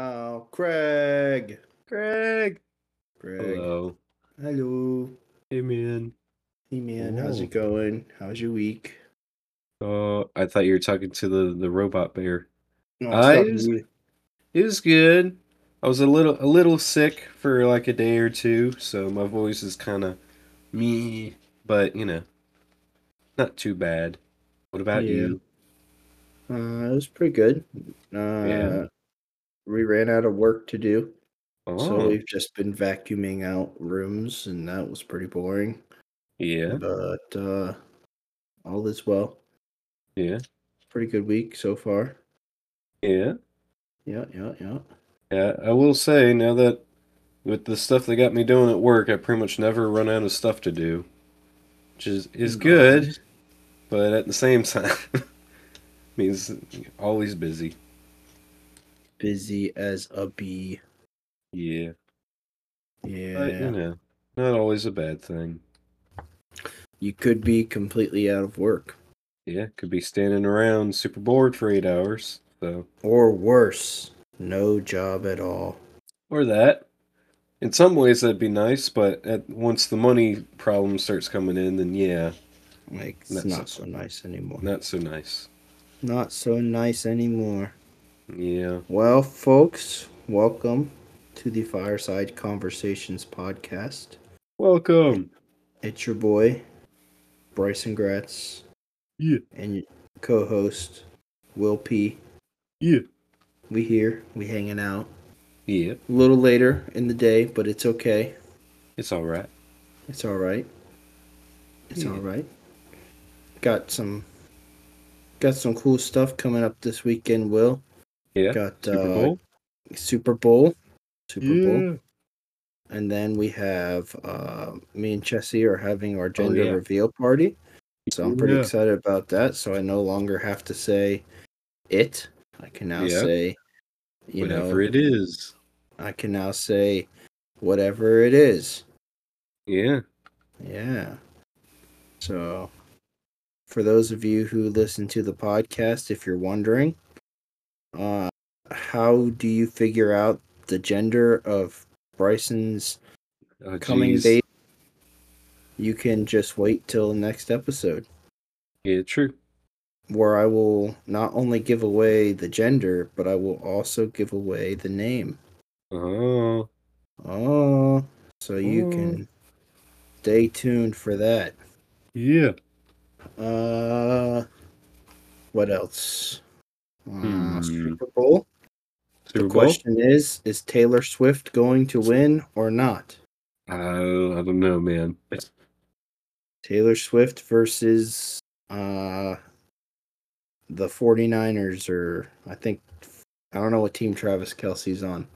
Oh, Craig. Craig. Craig. Hello. Hello. Hey man. Hey man, how's Oh. it going? How's your week? Oh, I thought you were talking to the the robot bear. No, I not just- It was good. I was a little a little sick for like a day or two, so my voice is kind of me, but you know, not too bad. What about Yeah. you? Uh, it was pretty good. Uh, Yeah. We ran out of work to do, so Oh, we've just been vacuuming out rooms, and that was pretty boring. yeah, But uh, all is well. yeah, Pretty good week so far. yeah. Yeah, yeah, yeah. Yeah, I will say now that with the stuff they got me doing at work, I pretty much never run out of stuff to do, which is is good, but at the same time means always busy. Busy as a bee. Yeah, Yeah. but you know, not always a bad thing. You could be completely out of work. Yeah, could be standing around super bored for eight hours, so Or worse, no job at all. or that. In some ways, that'd be nice, but at, once the money problem starts coming in, then yeah, Like, it's That's not a- so nice anymore. not so nice. Not so nice anymore. Yeah, Well, folks, welcome to the Fireside Conversations podcast. welcome. It's your boy, Bryson Gratz, Yeah, and your co host, Will P. yeah, We here, we hanging out. yeah. A little later in the day, but it's okay. It's all right. It's all right. It's Yeah. all right. Got some got some cool stuff coming up this weekend, Will. Yeah. Got Super uh, Bowl. Super Bowl. Super Bowl. And then we have uh, me and Chessie are having our gender Oh, yeah. reveal party. So I'm pretty Yeah. excited about that. So I no longer have to say it. I can now Yeah. say you Whatever know it is. I can now say whatever it is. Yeah. Yeah. So, for those of you who listen to the podcast, if you're wondering, uh, how do you figure out the gender of Bryson's Oh, coming baby? You can just wait till the next episode, Yeah, true. where I will not only give away the gender, but I will also give away the name. Oh, Oh, so you Oh. can stay tuned for that. yeah. Uh, what else? Uh, Hmm. Super Bowl. Super the Bowl. question is: Is Taylor Swift going to win or not? Uh, I don't know, man. Taylor Swift versus uh the 49ers or I think I don't know what team Travis Kelce's on.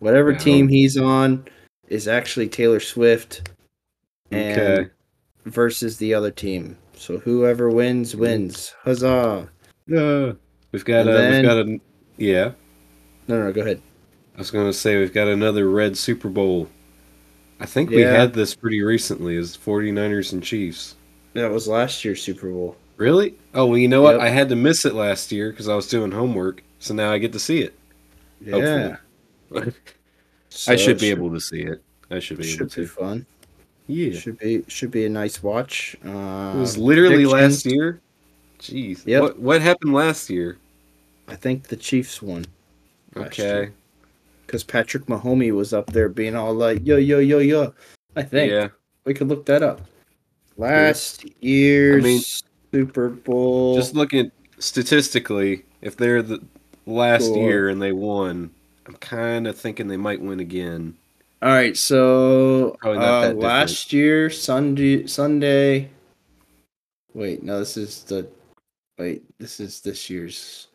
Whatever Yeah, team he's on is actually Taylor Swift and Okay. versus the other team. So whoever wins wins. Huzzah. Uh, we've got a. then- We've got a. Yeah. No, no, go ahead. I was gonna say we've got another red Super Bowl. I think we had this pretty recently. as 49ers and Chiefs. That was last year's Super Bowl. Really? Oh well, you know what? I had to miss it last year because I was doing homework. So now I get to see it. Yeah. I should be able to see it. I should be able should be fun. Yeah. Should be should be a nice watch. Uh, It was literally last year. Jeez. Yep. What what happened last year? I think the Chiefs won Okay. because Patrick Mahomey was up there being all like, "Yo, yo, yo, yo." I think Yeah. we could look that up. Last year's mean, Super Bowl. Just looking statistically, if they're the last Cool. year and they won, I'm kind of thinking they might win again. all right, so uh, last year Sunday Sunday. Wait, no, this is the. Wait, this is this year's.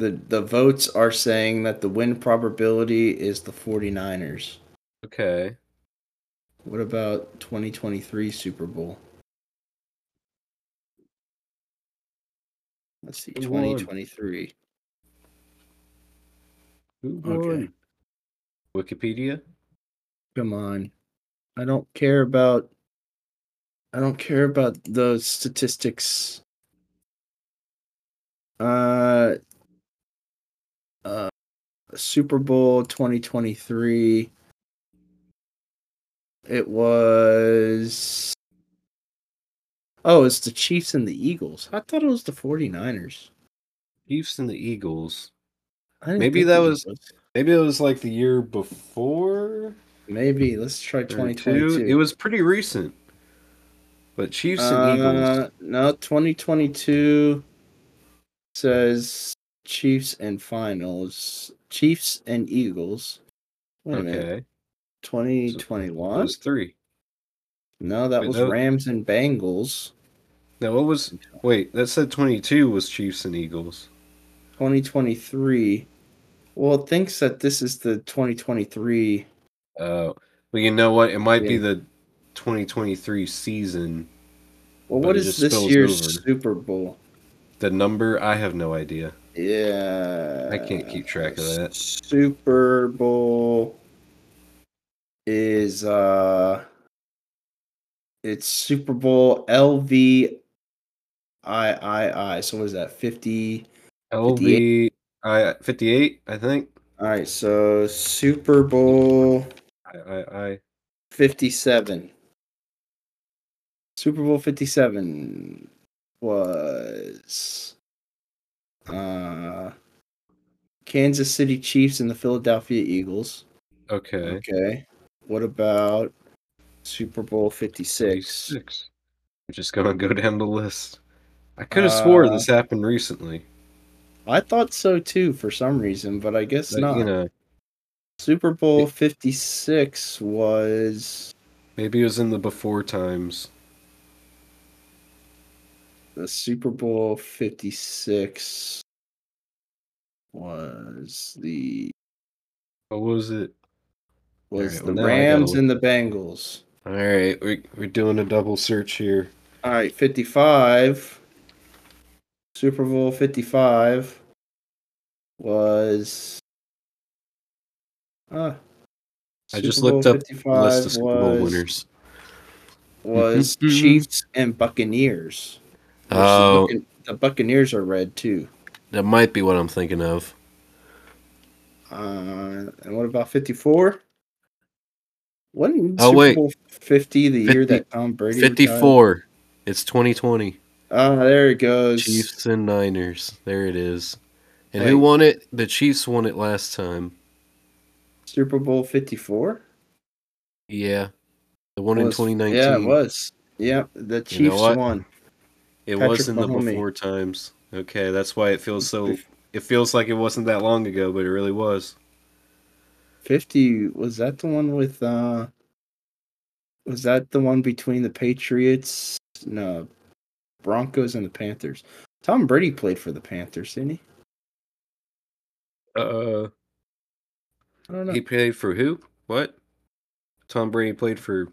The the votes are saying that the win probability is the 49ers. Okay. What about 2023 Super Bowl? Let's see, Who 2023. Who Okay. Wikipedia. Come on. I don't care about I don't care about those statistics. Uh uh Super Bowl 2023. It was. Oh, it's the Chiefs and the Eagles. I thought it was the 49ers. Chiefs and the Eagles. Maybe that it was- Maybe it was like the year before. Maybe. Let's try or two. 2022. It was pretty recent. But Chiefs and Eagles. Uh, no, 2022 says Chiefs and finals. Chiefs and Eagles. Wait a minute. Okay. It 2021? was three. No, that Wait, was that- Rams and Bengals. Now what was wait, that said twenty two was Chiefs and Eagles. 2023. Well, it thinks that this is the 2023. Uh well you know what? It might be the twenty twenty three season. Well, what is this year's over. Super Bowl? The number, I have no idea. Yeah. I can't keep track of that. Super Bowl is uh it's Super Bowl LV I I I. So what is that? 50 LV I fifty eight, I think. All right, so Super Bowl I I, I 57. Super Bowl 57 was uh Kansas City Chiefs and the Philadelphia Eagles. okay. Okay. What about Super Bowl 56? Six. I'm just gonna go down the list. I could have swore Uh, this happened recently. I thought so too for some reason, but I guess But, not. you know, Super Bowl 56 was maybe it was in the before times. The Super Bowl 56 was the What was it? was Alright, the well, now I gotta Rams and the Bengals. All right, we we're doing a double search here. All right, 55 Super Bowl 55 was uh I just Super looked up the list of Super Bowl winners. was Mhm. Chiefs and Buccaneers. The Oh. Buccan- the Buccaneers are red too. That might be what I'm thinking of. Uh, and what about 54? Wasn't Oh, Super wait. Bowl 50 the year 50 that Tom Brady retired? 54. It's 2020. Oh, there it goes. Chiefs and Niners. There it is. And who won it? The Chiefs won it last time. Super Bowl 54? Yeah. The one in 2019. Yeah, it was. Yep, the Chiefs what? won. It Patrick was in the before times. Okay, that's why it feels so. It feels like it wasn't that long ago, but it really was. 50 was that the one with uh was that the one between the Patriots no Broncos and the Panthers. Tom Brady played for the Panthers, didn't he? Uh, I don't know. he played for who? What? Tom Brady played for.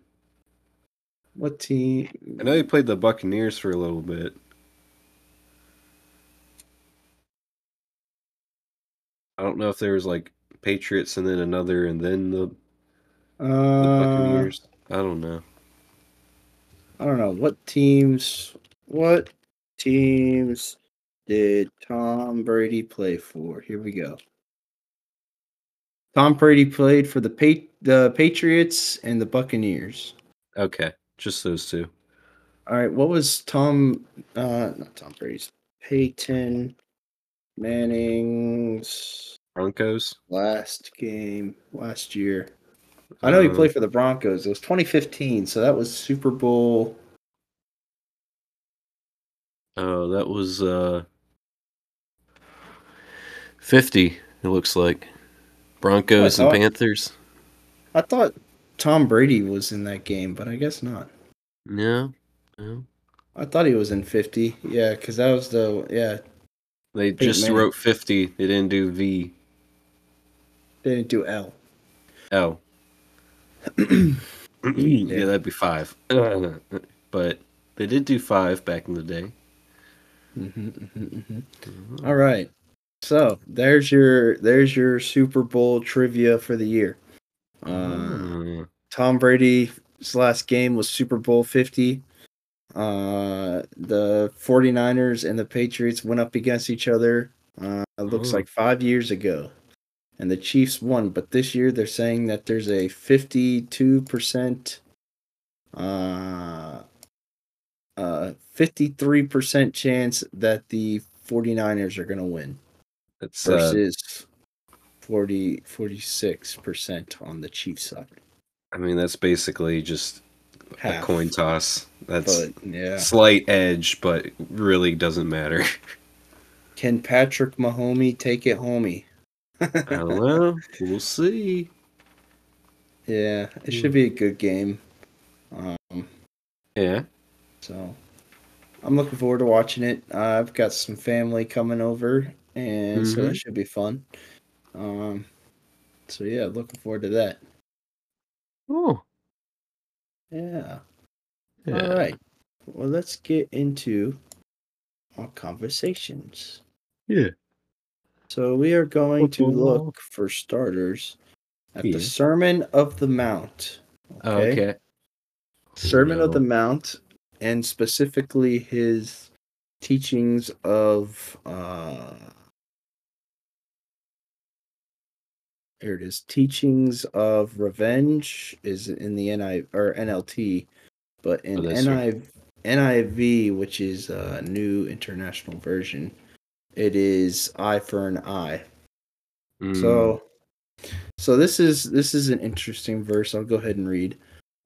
What team? I know he played the Buccaneers for a little bit. I don't know if there was like Patriots and then another and then the, the Uh, Buccaneers. I don't know. I don't know what teams. What teams did Tom Brady play for? Here we go. Tom Brady played for the pa- the Patriots and the Buccaneers. Okay, just those two. All right, what was Tom? Uh, not Tom Brady's. Peyton Manning's Broncos. last game last year. I know he Uh, played for the Broncos. It was 2015, so that was Super Bowl. Oh, that was uh 50, it looks like. Broncos and Panthers. I thought Tom Brady was in that game, but I guess not. No. No. I thought he was in 50. Yeah, because that was the yeah. They just Manning. wrote 50. They didn't do V. They didn't do L. L. yeah, that'd be 5. but they did do 5 back in the day. Mm-hmm, mm-hmm, mm-hmm. All right. So there's your there's your Super Bowl trivia for the year. Uh, Mm. Tom Brady's last game was Super Bowl 50. Uh, the 49ers and the Patriots went up against each other. Uh, it looks Oh. like five years ago. and the Chiefs won. But this year they're saying that there's a 52%, uh, uh, 53% chance that the 49ers are going to win It's uh, versus 40, 46% on the Chiefs side. I mean, that's basically just a coin toss. That's But yeah. slight edge, but really doesn't matter. Can Patrick Mahomey take it homey? I don't know. We'll see. Yeah, it should be a good game. Um, Yeah. so I'm looking forward to watching it. Uh, I've got some family coming over, and so Mhm. that should be fun. Um, so yeah, looking forward to that. Oh. Yeah. Yeah. All right. Well, let's get into our conversations. Yeah. So we are going to look for starters at Yeah. the Sermon of the Mount. Okay. Sermon of the Mount, and specifically his teachings of uh here it is teachings of revenge is in the NI or NLT, but in Oh, NIV, NIV, which is a new international version, it is eye for an eye. Mm. So, so this is this is an interesting verse. I'll go ahead and read.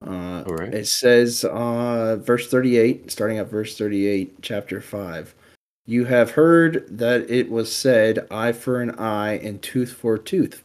Uh, All right. It says, uh, verse thirty-eight, starting at verse thirty-eight, chapter five. You have heard that it was said, "Eye for an eye and tooth for a tooth."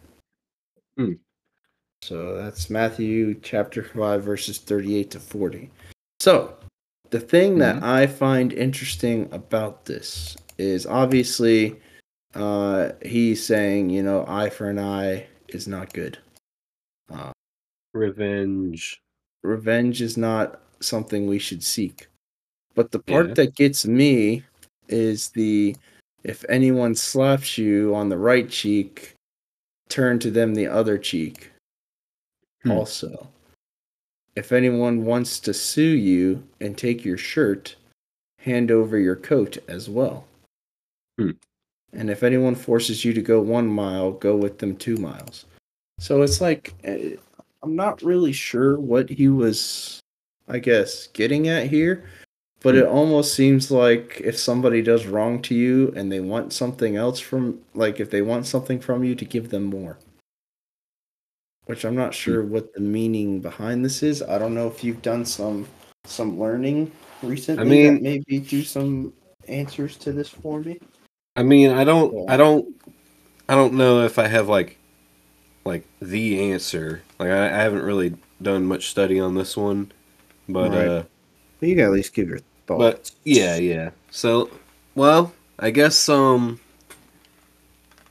Hmm. So that's Matthew chapter 5, verses 38 to 40. So, the thing that I find interesting about this is obviously uh, he's saying, you know, eye for an eye is not good. Uh, Revenge. revenge is not something we should seek. But the part Yeah. that gets me is the if anyone slaps you on the right cheek, turn to them the other cheek. Hmm. Also, if anyone wants to sue you and take your shirt, hand over your coat as well. Hmm. And if anyone forces you to go one mile, go with them two miles. So it's like, eh, I'm not really sure what he was, I guess, getting at here, but it almost seems like if somebody does wrong to you and they want something else from, like if they want something from you, to give them more. Which I'm not sure what the meaning behind this is. I don't know if you've done some some learning recently. I mean- that maybe do some answers to this for me. I mean, I don't. I don't, I don't know if I have like, like the answer. Like, I, I haven't really done much study on this one, but Right. uh, Well, you gotta at least give your thoughts. but yeah, yeah. So, well, I guess um,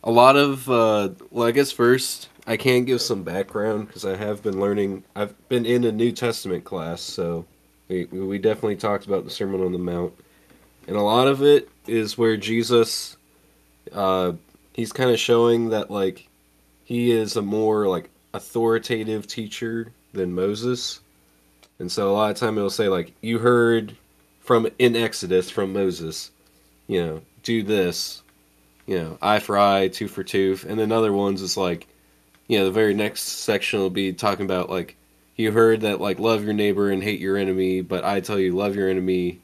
a lot of uh, well, I guess first I can give some background because I have been learning. I've been in a New Testament class, so we we definitely talked about the Sermon on the Mount, and a lot of it is where Jesus, uh, he's kind of showing that like he is a more like authoritative teacher than Moses, and so a lot of time it'll say like you heard from in Exodus from Moses, you know, do this, you know, eye for eye, tooth for tooth, and then other ones is like, you know, the very next section will be talking about like you heard that like love your neighbor and hate your enemy, but I tell you love your enemy,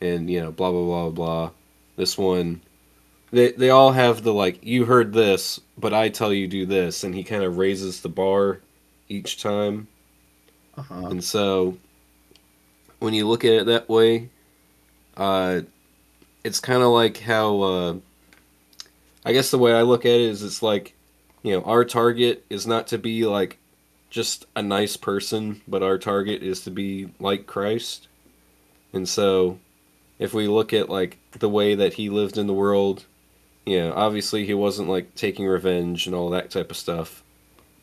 and you know blah blah blah blah. This one, they they all have the like you heard this, but I tell you do this, and he kind of raises the bar each time. uh-huh. And so, when you look at it that way, uh, it's kind of like how, uh, I guess the way I look at it is it's like, you know, our target is not to be like just a nice person, but our target is to be like Christ. And so, if we look at like the way that he lived in the world, you know, obviously he wasn't like taking revenge and all that type of stuff.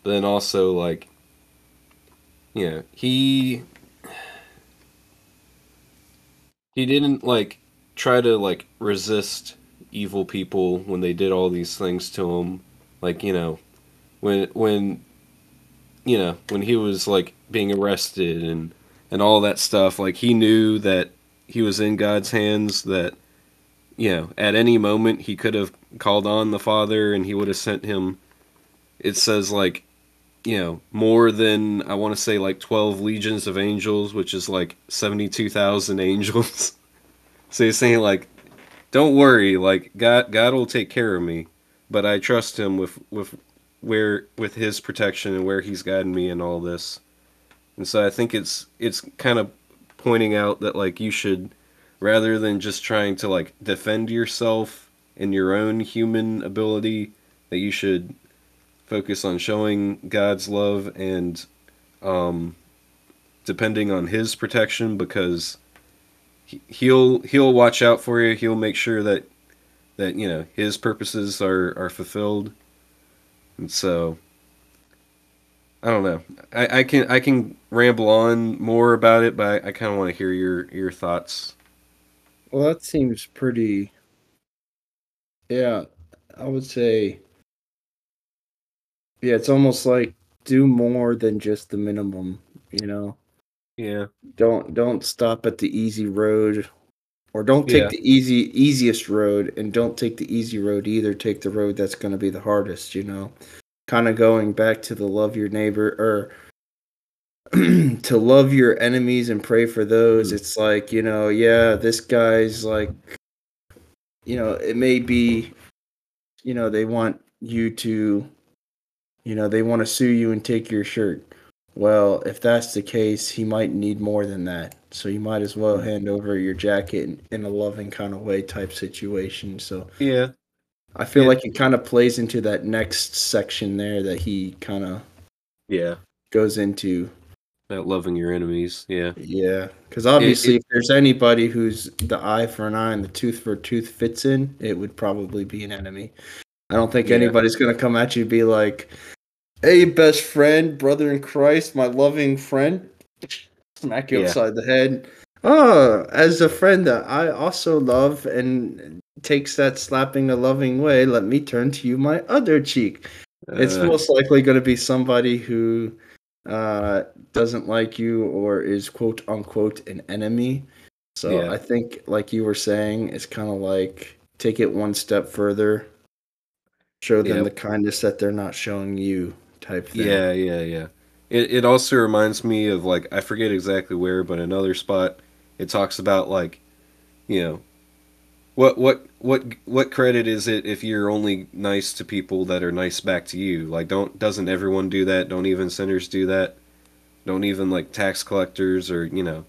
But then also like you know, he he didn't like try to like resist evil people when they did all these things to him. Like, you know, when when you know, when he was like being arrested and and all that stuff, like he knew that he was in God's hands that you know, at any moment he could have called on the Father and he would have sent him it says like you know, more than I want to say like 12 legions of angels, which is like 72,000 angels. so he's saying like don't worry, like God God will take care of me, but I trust him with with where with his protection and where he's guiding me in all this. And so I think it's it's kind of pointing out that like you should rather than just trying to like defend yourself in your own human ability that you should focus on showing God's love and um, depending on His protection because he'll he'll watch out for you. He'll make sure that that you know His purposes are are fulfilled. And so I don't know. I, I can I can ramble on more about it, but I, I kind of want to hear your your thoughts. Well, that seems pretty. Yeah, I would say yeah, it's almost like do more than just the minimum, you know. Yeah. Don't don't stop at the easy road or don't take yeah. the easy easiest road and don't take the easy road either. Take the road that's going to be the hardest, you know. Kind of going back to the love your neighbor or to love your enemies and pray for those. Mm. It's like, you know, yeah, this guy's like you know, it may be you know, they want you to you know, they want to sue you and take your shirt. Well, if that's the case, he might need more than that. So you might as well mm. hand over your jacket in, in a loving kind of way type situation. So yeah, I feel yeah. like it kind of plays into that next section there that he kind of yeah goes into about loving your enemies. Yeah, yeah, because obviously, it, it, if there's anybody who's the eye for an eye and the tooth for a tooth fits in, it would probably be an enemy. I don't think yeah. anybody's gonna come at you and be like, Hey, best friend, brother in Christ, my loving friend. Smack you yeah. upside the head. Oh, as a friend that I also love and takes that slapping a loving way, let me turn to you my other cheek. Uh, it's most likely going to be somebody who uh, doesn't like you or is quote unquote an enemy. So yeah. I think, like you were saying, it's kind of like take it one step further, show them yep. the kindness that they're not showing you type thing. Yeah, yeah, yeah. It it also reminds me of like I forget exactly where, but another spot it talks about like, you know, what what what what credit is it if you're only nice to people that are nice back to you? Like don't doesn't everyone do that? Don't even sinners do that? Don't even like tax collectors or, you know,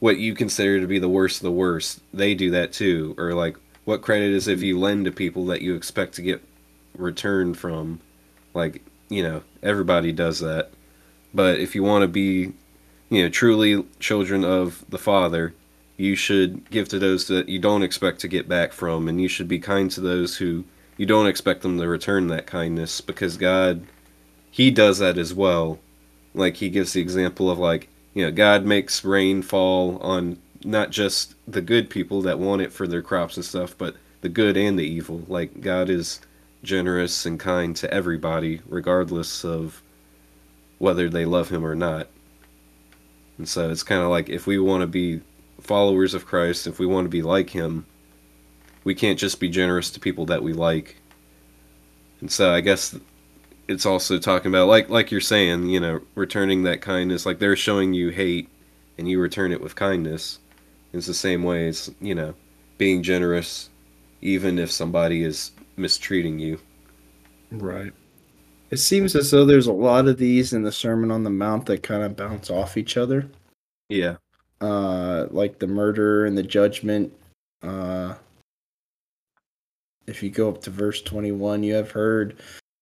what you consider to be the worst of the worst. They do that too. Or like what credit is if mm. you lend to people that you expect to get return from? Like you know, everybody does that. But if you want to be, you know, truly children of the Father, you should give to those that you don't expect to get back from, and you should be kind to those who you don't expect them to return that kindness because God, He does that as well. Like, He gives the example of, like, you know, God makes rain fall on not just the good people that want it for their crops and stuff, but the good and the evil. Like, God is generous and kind to everybody, regardless of whether they love him or not. And so it's kind of like if we want to be followers of Christ, if we want to be like him, we can't just be generous to people that we like. And so I guess it's also talking about like like you're saying, you know, returning that kindness. Like they're showing you hate and you return it with kindness. It's the same way as, you know, being generous even if somebody is mistreating you. Right. It seems as though there's a lot of these in the Sermon on the Mount that kind of bounce off each other. Yeah. Uh, like the murder and the judgment. Uh, if you go up to verse 21, you have heard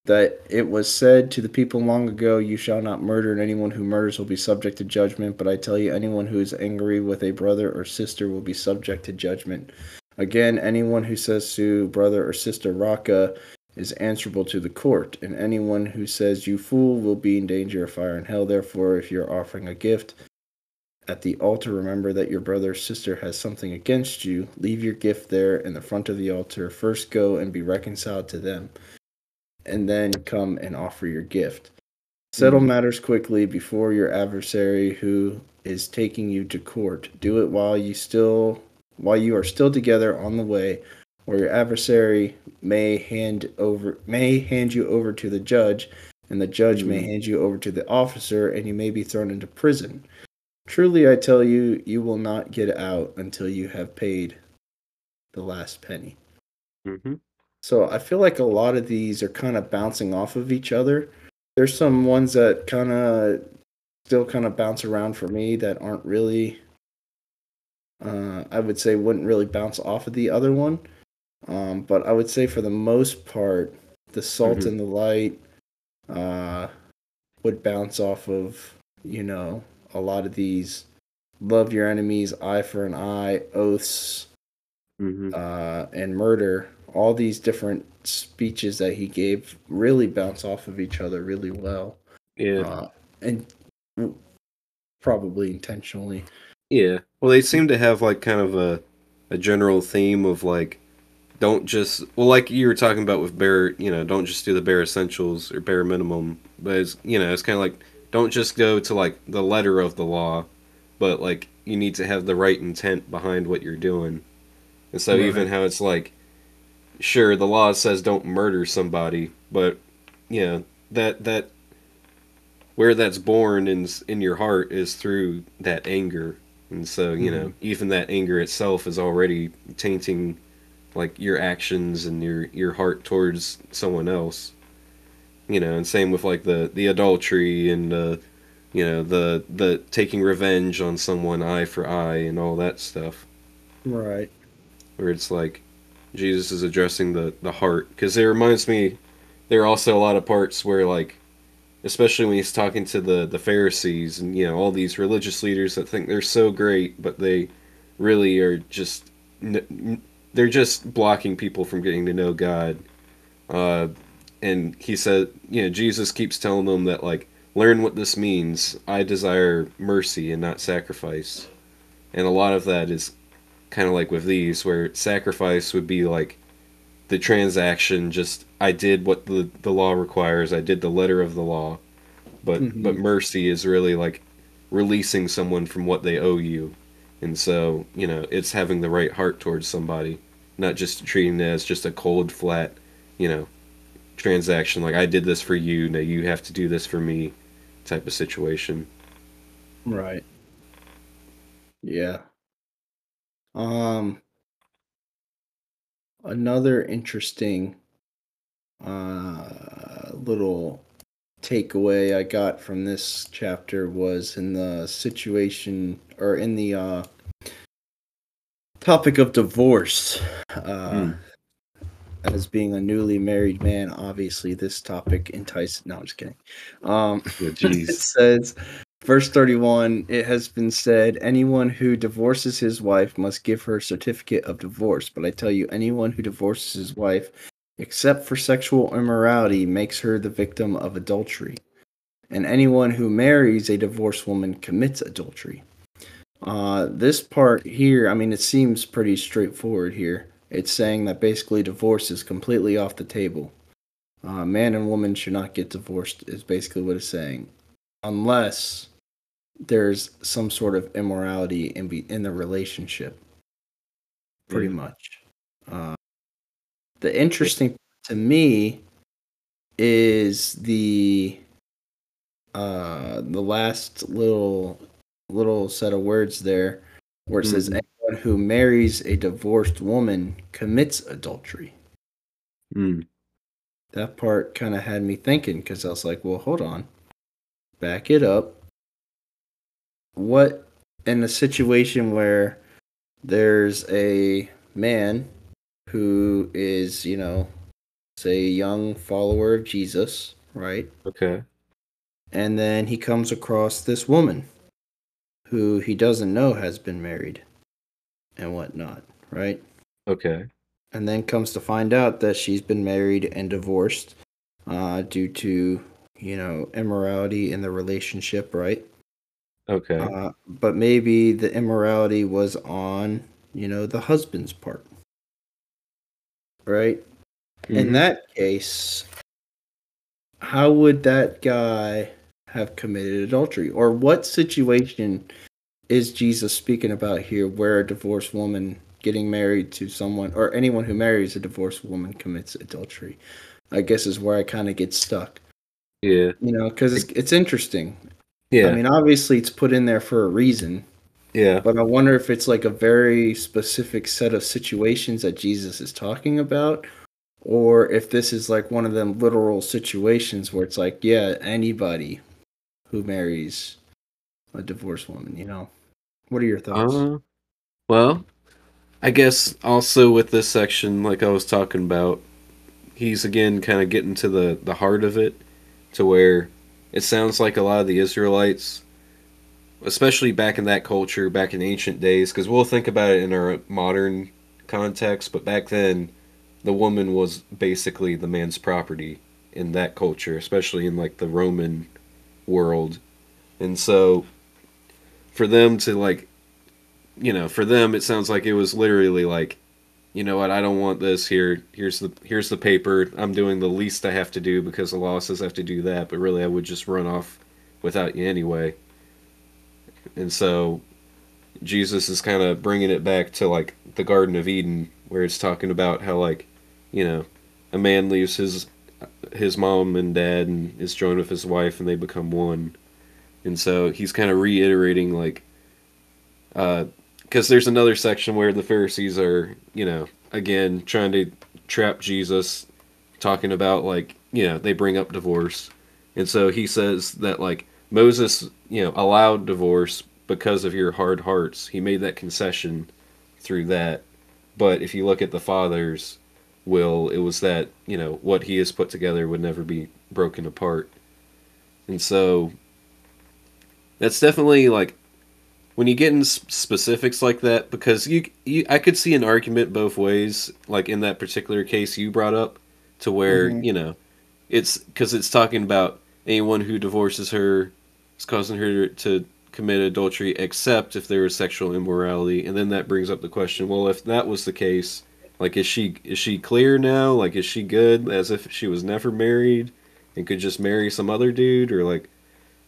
that it was said to the people long ago, You shall not murder, and anyone who murders will be subject to judgment. But I tell you, anyone who is angry with a brother or sister will be subject to judgment. Again, anyone who says to brother or sister Raca is answerable to the court, and anyone who says you fool will be in danger of fire and hell. Therefore, if you're offering a gift at the altar, remember that your brother or sister has something against you. Leave your gift there in the front of the altar. First go and be reconciled to them, and then come and offer your gift. Settle mm-hmm. matters quickly before your adversary who is taking you to court. Do it while you still while you are still together on the way, or your adversary may hand over may hand you over to the judge, and the judge may hand you over to the officer, and you may be thrown into prison. Truly I tell you, you will not get out until you have paid the last penny. Mm-hmm. So I feel like a lot of these are kind of bouncing off of each other. There's some ones that kind of still kind of bounce around for me that aren't really uh, I would say wouldn't really bounce off of the other one. Um, but I would say for the most part, the salt Mhm. and the light uh, would bounce off of, you know, a lot of these love your enemies, eye for an eye, oaths, Mm-hmm. uh, and murder. All these different speeches that he gave really bounce off of each other really well. Yeah. Uh, and probably intentionally. Yeah. Well, they seem to have like kind of a a general theme of like don't just well like you were talking about with bare you know don't just do the bare essentials or bare minimum but it's you know it's kind of like don't just go to like the letter of the law but like you need to have the right intent behind what you're doing. And so even how it's like sure the law says don't murder somebody but you know that that where that's born in in your heart is through that anger and so you know even that anger itself is already tainting like your actions and your your heart towards someone else. You know and same with like the the adultery and uh you know the the taking revenge on someone eye for eye and all that stuff. Right. where it's like Jesus is addressing the the heart. Because it reminds me there are also a lot of parts where like especially when he's talking to the the Pharisees and you know all these religious leaders that think they're so great but they really are just they're just blocking people from getting to know God. Uh and he said you know Jesus keeps telling them that like learn what this means. I desire mercy and not sacrifice. And a lot of that is kind of like with these where sacrifice would be like the transaction just i did what the, the law requires i did the letter of the law but Mhm. but mercy is really like releasing someone from what they owe you and so you know it's having the right heart towards somebody not just treating it as just a cold flat you know transaction like i did this for you now you have to do this for me type of situation Right. Yeah. Um another interesting uh little takeaway I got from this chapter was in the situation or in the uh topic of divorce. Uh Hmm. as being a newly married man, obviously this topic entices no, I'm just kidding. Um Yeah, it says verse 31 it has been said anyone who divorces his wife must give her a certificate of divorce. But i tell you anyone who divorces his wife except for sexual immorality makes her the victim of adultery. And anyone who marries a divorced woman commits adultery. Uh, this part here i mean it seems pretty straightforward here. It's saying that basically divorce is completely off the table. Uh, man and woman should not get divorced is basically what it's saying. Unless there's some sort of immorality in be in the relationship pretty Yeah. much uh, the interesting to me is the uh the last little little set of words there where it says Mhm. anyone who marries a divorced woman commits adultery Hmm. that part kind of had me thinking because I was like, well, hold on, back it up. What in a situation where there's a man who is, you know, say a young follower of Jesus, right? okay And then he comes across this woman who he doesn't know has been married and whatnot, right? okay and then comes to find out that she's been married and divorced uh, due to you know immorality in the relationship, right? Okay. Uh, but maybe the immorality was on you know the husband's part, right? In Mhm. that case, how would that guy have committed adultery, or what situation is Jesus speaking about here, where a divorced woman getting married to someone, or anyone who marries a divorced woman commits adultery? I guess is where I kind of get stuck. yeah. You know, because it's, it's interesting. Yeah. I mean, obviously, it's put in there for a reason, yeah. but I wonder if it's like a very specific set of situations that Jesus is talking about, or if this is like one of them literal situations where it's like, yeah, anybody who marries a divorced woman, you know. What are your thoughts? Uh, well, I guess also with this section, like I was talking about, he's again kind of getting to the the heart of it, to where it sounds like a lot of the Israelites, especially back in that culture, back in ancient days, because we'll think about it in our modern context, but back then, the woman was basically the man's property in that culture, especially in like the Roman world, and so for them to like you know, for them it sounds like it was literally like, you know what, I don't want this here. Here's the here's the paper. I'm doing the least I have to do because the law says I have to do that, but really I would just run off without you anyway. And so Jesus is kind of bringing it back to like the Garden of Eden where it's talking about how like, you know, a man leaves his his mom and dad and is joined with his wife and they become one. And so he's kind of reiterating like uh because there's another section where the Pharisees are, you know, again trying to trap Jesus, talking about like, you know, they bring up divorce, and so he says that like Moses, you know, allowed divorce because of your hard hearts. He made that concession through that, but if you look at the fathers' will, it was that you know what he has put together would never be broken apart, and so that's definitely like when you get in specifics like that because you, you i could see an argument both ways like in that particular case you brought up to where Mhm. you know it's because it's talking about anyone who divorces her is causing her to commit adultery except if there is sexual immorality and then that brings up the question well if that was the case like is she is she clear now like is she good as if she was never married and could just marry some other dude or like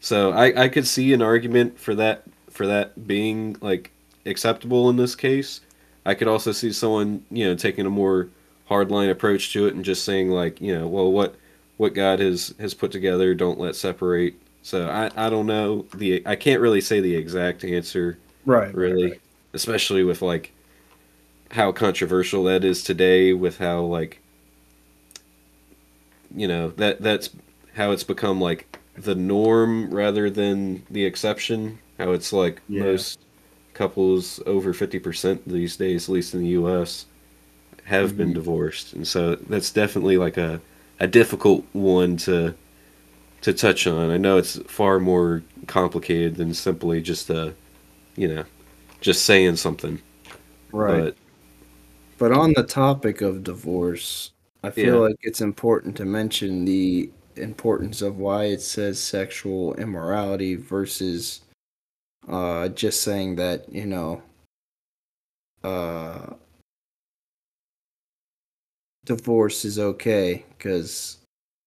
so i i could see an argument for that for that being like acceptable in this case. I could also see someone, you know, taking a more hardline approach to it and just saying like, you know, well what what God has has put together, don't let separate. So I I don't know the I can't really say the exact answer Right. really, especially with like how controversial that is today with how like you know, that that's how it's become like the norm rather than the exception. How it's like Yeah. most couples over 50% these days, at least in the US, have been Mhm. divorced. And so that's definitely like a, a difficult one to to touch on. I know it's far more complicated than simply just a, you know, just saying something. Right. But But on the topic of divorce, I feel Yeah. like it's important to mention the importance of why it says sexual immorality versus uh just saying that, you know, uh divorce is okay cuz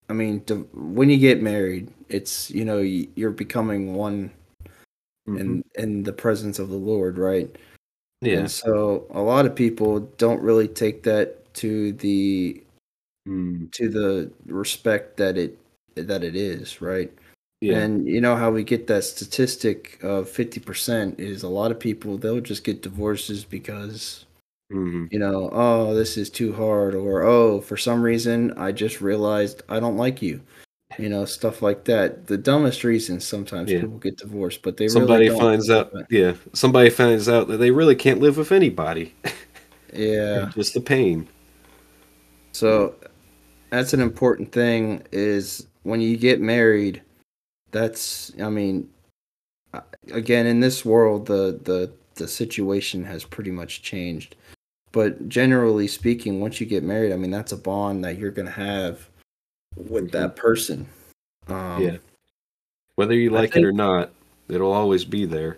I mean, di- when you get married, it's, you know, you're becoming one in in the presence of the Lord, right? yeah. And so a lot of people don't really take that to the Mm, to the respect that it that it is, right? Yeah. And you know how we get that statistic of 50% is a lot of people they'll just get divorces because hmm you know, oh, this is too hard or oh, for some reason I just realized I don't like you. You know, stuff like that. The dumbest reasons sometimes Yeah. people get divorced, but they Somebody really don't. finds out, yeah. Somebody finds out that they really can't live with anybody. Yeah. Just the pain. So that's an important thing is when you get married, that's I mean again in this world the the the situation has pretty much changed. but generally speaking, once you get married, I mean that's a bond that you're gonna have with that person. Um, Yeah. Whether you like it or not, it'll always be there.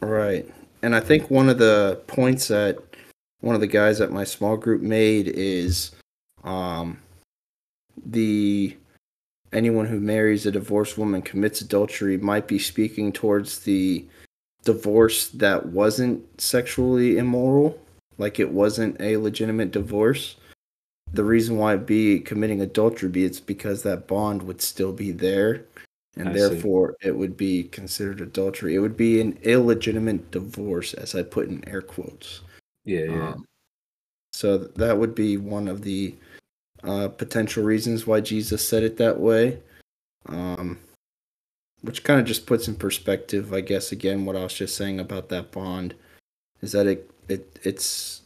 Right. And I think one of the points that one of the guys at my small group made is um the anyone who marries a divorced woman commits adultery might be speaking towards the divorce that wasn't sexually immoral, like it wasn't a legitimate divorce. The reason why it'd be committing adultery be it's because that bond would still be there and I see. therefore it would be considered adultery. It would be an illegitimate divorce, as I put in air quotes. Yeah, yeah. Um, so that would be one of the uh, potential reasons why Jesus said it that way. Um, which kind of just puts in perspective, I guess, again, what I was just saying about that bond is that it, it it's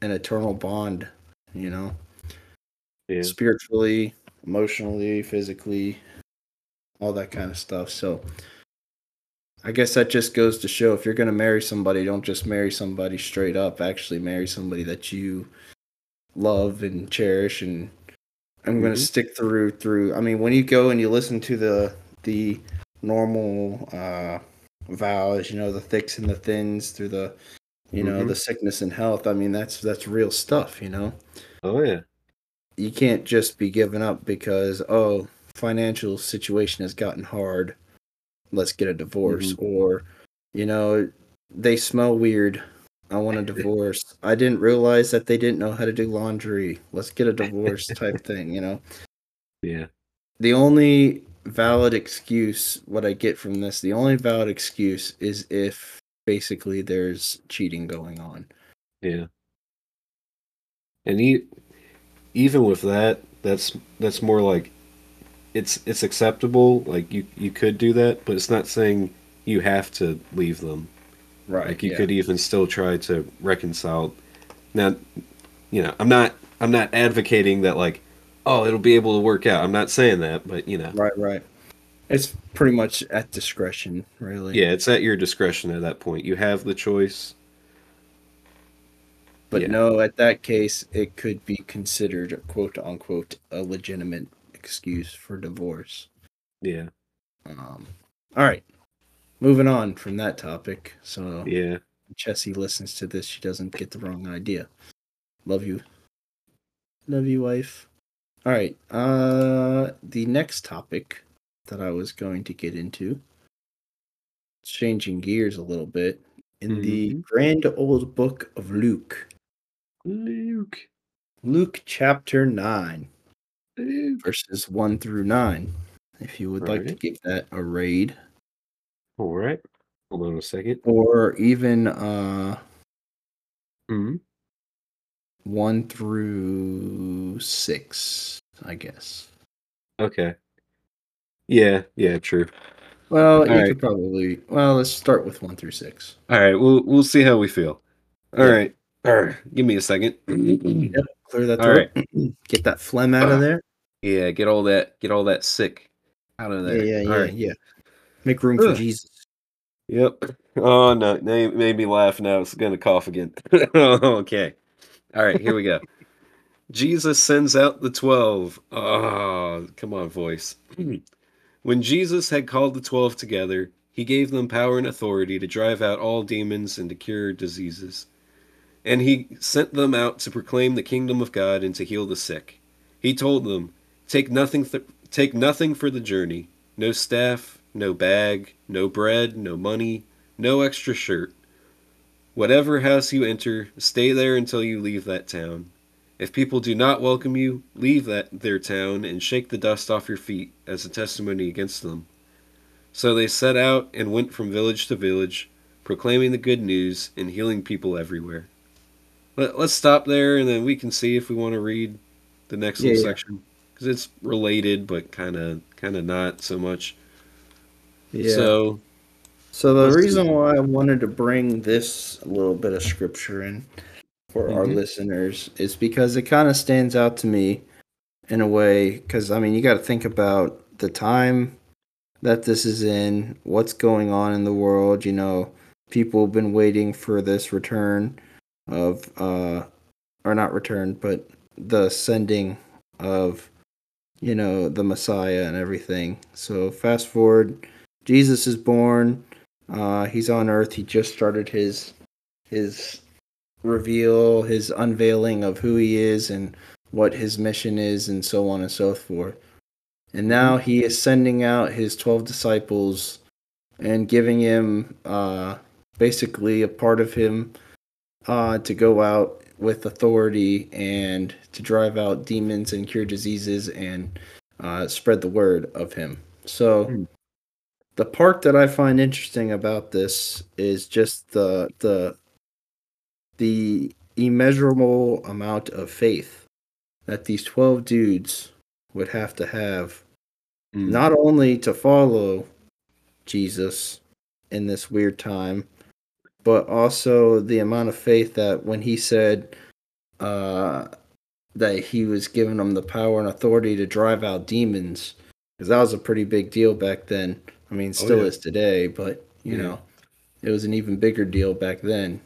an eternal bond, you know, yeah. spiritually, emotionally, physically, all that kind of stuff. So I guess that just goes to show if you're going to marry somebody, don't just marry somebody straight up. Actually, marry somebody that you love and cherish. And I'm going to Mhm. stick through through. I mean, when you go and you listen to the the normal uh, vows, you know, the thicks and the thins through the you know Mhm. the sickness and health. I mean, that's that's real stuff. You know Oh yeah. you can't just be giving up because oh financial situation has gotten hard let's get a divorce or you know they smell weird i want a divorce i didn't realize that they didn't know how to do laundry let's get a divorce type thing you know Yeah. the only valid excuse what i get from this the only valid excuse is if basically there's cheating going on Yeah. And e- even with that, that's that's more like it's it's acceptable. Like you you could do that, but it's not saying you have to leave them. Right Like you yeah. could even still try to reconcile. Now, you know, I'm not I'm not advocating that like, oh, it'll be able to work out. I'm not saying that, but you know, right right it's pretty much at discretion really yeah, it's at your discretion at that point. You have the choice. But Yeah. no, at that case, it could be considered quote unquote a legitimate excuse for divorce. Yeah, Um, all right, moving on from that topic. So yeah, Chessie listens to this, she doesn't get the wrong idea. Love you, love you, wife. All right, uh, the next topic that I was going to get into, changing gears a little bit, in the Mhm. grand old book of Luke. Luke, Luke chapter 9, Luke. verses 1 through 9. If you would like to give that a raid, All right. Hold on a second. or even uh, hmm 1 through 6, I guess. Okay. Yeah, yeah, true. Well, you Alright. could probably. Well, let's start with 1 through 6. All right, we'll we'll see how we feel. All Yeah. right. All right. Give me a second. Clear that All throat. Get that phlegm out of there. yeah, get all that get all that sick out of Yeah, there. yeah, All yeah, right. yeah. Make room for Ugh. Jesus. Yep. Oh no, now you made me laugh. Now it's gonna cough again. okay. All right, here we go. Jesus sends out the twelve. Oh, come on, voice. when Jesus had called the twelve together, he gave them power and authority to drive out all demons and to cure diseases. And he sent them out to proclaim the kingdom of God and to heal the sick. He told them, "Take nothing, th- take nothing for the journey: no staff, no bag, no bread, no money, no extra shirt. Whatever house you enter, stay there until you leave that town. If people do not welcome you, leave that their town and shake the dust off your feet as a testimony against them." So they set out and went from village to village, proclaiming the good news and healing people everywhere. Let, let's stop there and then we can see if we want to read the next Yeah, little yeah. section because it's related but kind of kind of not so much. Yeah. So So the reason why I wanted to bring this little bit of scripture in for our Mhm. listeners is because it kind of stands out to me in a way because I mean you got to think about the time that this is in, what's going on in the world, you know, people have been waiting for this return of uh or not return, but the sending of you know the Messiah and everything. So fast forward, Jesus is born. Uh, he's on Earth. He just started his his reveal, his unveiling of who he is and what his mission is, and so on and so forth. And now he is sending out his twelve disciples and giving him uh, basically a part of him uh, to go out with authority and to drive out demons and cure diseases and uh, spread the word of him. So, Hmm. The part that I find interesting about this is just the the the immeasurable amount of faith that these twelve dudes would have to have, Mm. not only to follow Jesus in this weird time, but also the amount of faith that when he said uh, that he was giving them the power and authority to drive out demons, because that was a pretty big deal back then. I mean, oh, still yeah. is today, but you Yeah. know, it was an even bigger deal back then.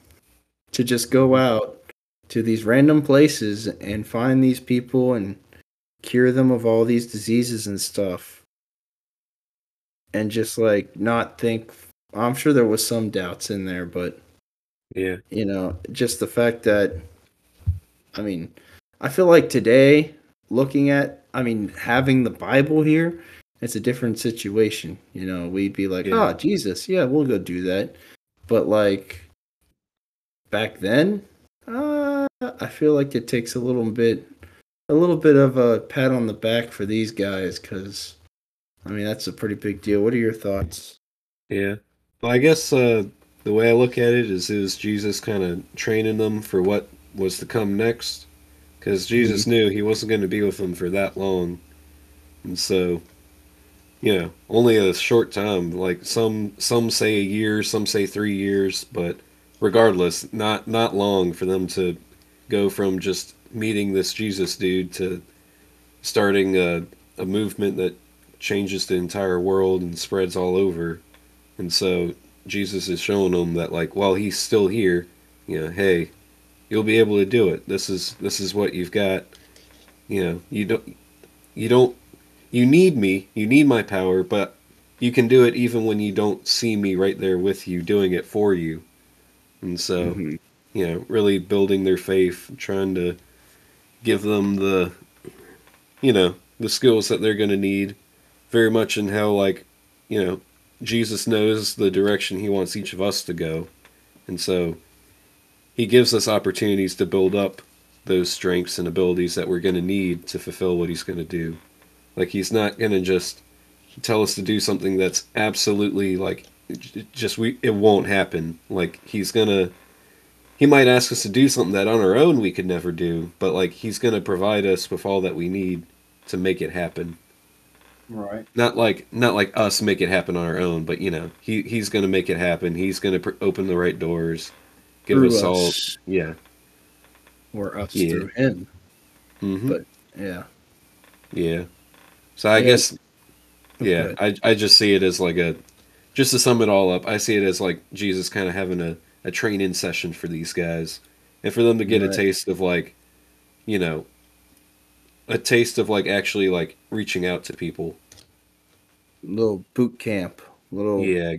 To just go out to these random places and find these people and cure them of all these diseases and stuff and just like not think i'm sure there was some doubts in there but Yeah. you know just the fact that i mean i feel like today looking at i mean having the bible here it's a different situation you know we'd be like Yeah. oh jesus yeah we'll go do that. But like back then uh, i feel like it takes a little bit a little bit of a pat on the back for these guys because i mean that's a pretty big deal. What are your thoughts? Yeah. Well, I guess uh, the way I look at it is, is Jesus kind of training them for what was to come next, because Jesus knew he wasn't going to be with them for that long, and so, you know, only a short time. Like some some say a year, some say three years, but regardless, not not long for them to go from just meeting this Jesus dude to starting a, a movement that changes the entire world and spreads all over. And so Jesus is showing them that like while he's still here, you know, hey, you'll be able to do it. This is this is what you've got. You know, you don't you don't you need me, you need my power, but you can do it even when you don't see me right there with you doing it for you. And so, Mhm. you know, really building their faith, trying to give them the you know, the skills that they're going to need very much in how like, you know, Jesus knows the direction he wants each of us to go. And so he gives us opportunities to build up those strengths and abilities that we're going to need to fulfill what he's going to do. Like he's not going to just tell us to do something that's absolutely like just we it won't happen. Like he's going to he might ask us to do something that on our own we could never do, but like he's going to provide us with all that we need to make it happen right not like not like us make it happen on our own, but you know, he he's going to make it happen. He's going to pr- open the right doors, give Through us all, us. yeah, or us Yeah. through him hmm But- yeah yeah. So I Yeah. guess, yeah, I I just see it as like a, just to sum it all up, I see it as like Jesus kind of having a a training session for these guys, and for them to get Right. a taste of like, you know, a taste of like actually like reaching out to people. little boot camp little Yeah,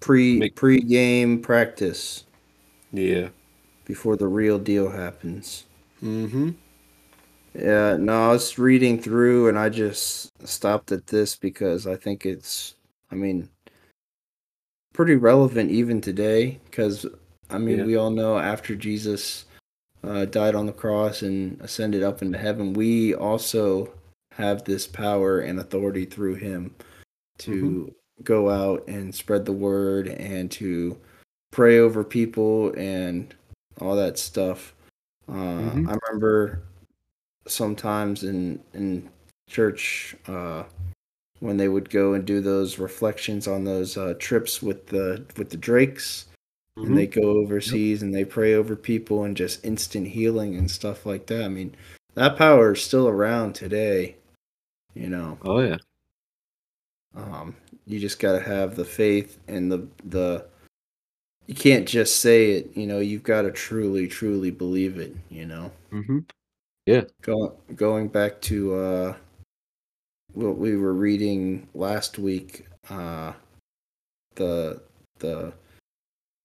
pre Make- pre game practice yeah. before the real deal happens Mm-hmm. Yeah, no, I was reading through and I just stopped at this because I think it's, I mean, pretty relevant even today. Because, I mean, Yeah. we all know after Jesus uh, died on the cross and ascended up into heaven, we also have this power and authority through him to go out and spread the word and to pray over people and all that stuff. Uh, Mhm. I remember sometimes in in church uh, when they would go and do those reflections on those uh, trips with the with the drakes Mm-hmm. and they go overseas and they pray over people and just instant healing and stuff like that. I mean, that power is still around today. You know, Oh yeah. um, you just got to have the faith and the the you can't just say it. You know, you've got to truly, truly believe it. You know. Mm-hmm. Go, going back to uh, what we were reading last week, uh, the the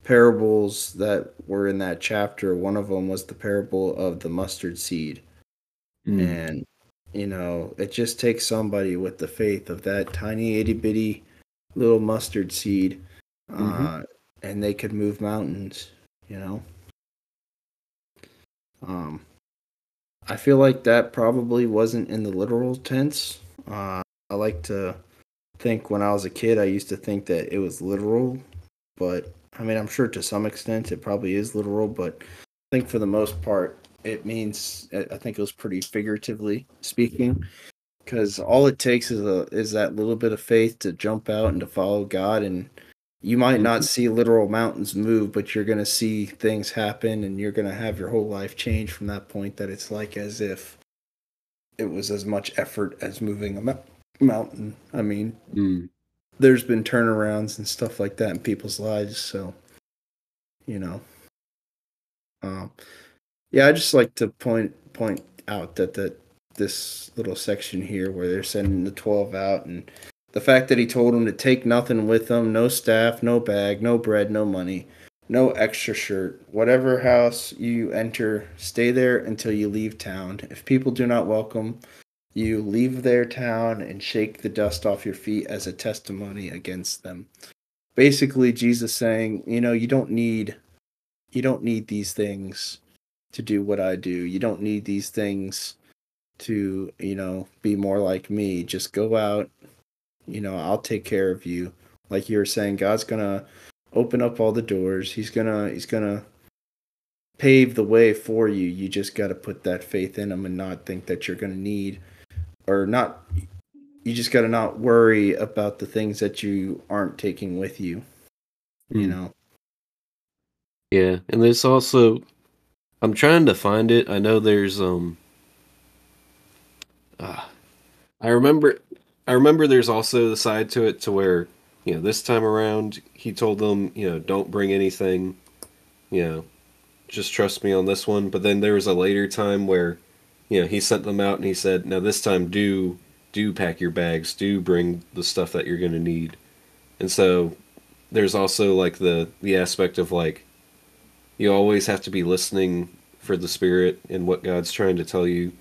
parables that were in that chapter. One of them was the parable of the mustard seed, Mm. and you know it just takes somebody with the faith of that tiny itty bitty little mustard seed, uh, Mhm. and they could move mountains. You know. Um, I feel like that probably wasn't in the literal tense. Uh, I like to think when I was a kid, I used to think that it was literal, but I mean, I'm sure to some extent it probably is literal, but I think for the most part, it means I think it was pretty figuratively speaking, because all it takes is a is that little bit of faith to jump out and to follow God, and you might not see literal mountains move, but you're gonna see things happen, and you're gonna have your whole life change from that point. That it's like as if it was as much effort as moving a mou- mountain. I mean, Mm. there's been turnarounds and stuff like that in people's lives so you know um yeah i just like to point point out that that this little section here where they're sending the 12 out and the fact that he told them to take nothing with them no staff no bag no bread no money no extra shirt whatever house you enter stay there until you leave town. If people do not welcome you leave their town and shake the dust off your feet as a testimony against them. Basically jesus saying you know you don't need you don't need these things to do what i do. You don't need these things to you know be more like me. Just go out you know i'll take care of you like you were saying god's gonna open up all the doors he's gonna he's gonna pave the way for you you just got to put that faith in him and not think that you're gonna need or not you just got to not worry about the things that you aren't taking with you you Mm. know Yeah, and there's also I'm trying to find it. I know there's um ah, I remember I remember there's also the side to it to where, you know, this time around he told them, you know, don't bring anything, you know, just trust me on this one. But then there was a later time where, you know, he sent them out and he said, "Now this time do do pack your bags, do bring the stuff that you're going to need." And so there's also like the the aspect of like you always have to be listening for the spirit and what God's trying to tell you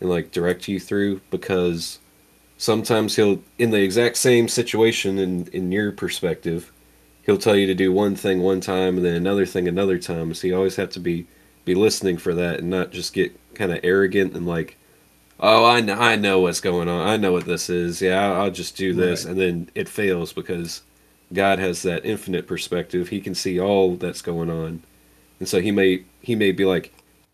and like direct you through because sometimes he'll in the exact same situation in in your perspective he'll tell you to do one thing one time and then another thing another time. So you always have to be be listening for that and not just get kind of arrogant and like oh I know, I know what's going on. I know what this is. Yeah I'll, I'll just do this. Right. and then it fails because God has that infinite perspective. He can see all that's going on. And so he may he may be like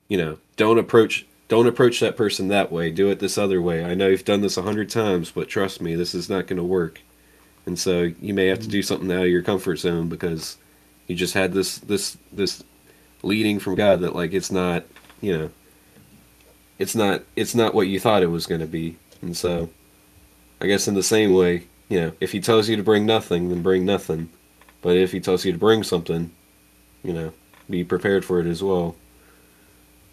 you know don't approach don't approach that person that way. Do it this other way. I know you've done this a hundred times but trust me this is not going to work. And so you may have to do something out of your comfort zone because you just had this this this leading from god that like it's not you know it's not it's not what you thought it was going to be. And so i guess in the same way you know if he tells you to bring nothing then bring nothing. But if he tells you to bring something you know be prepared for it as well.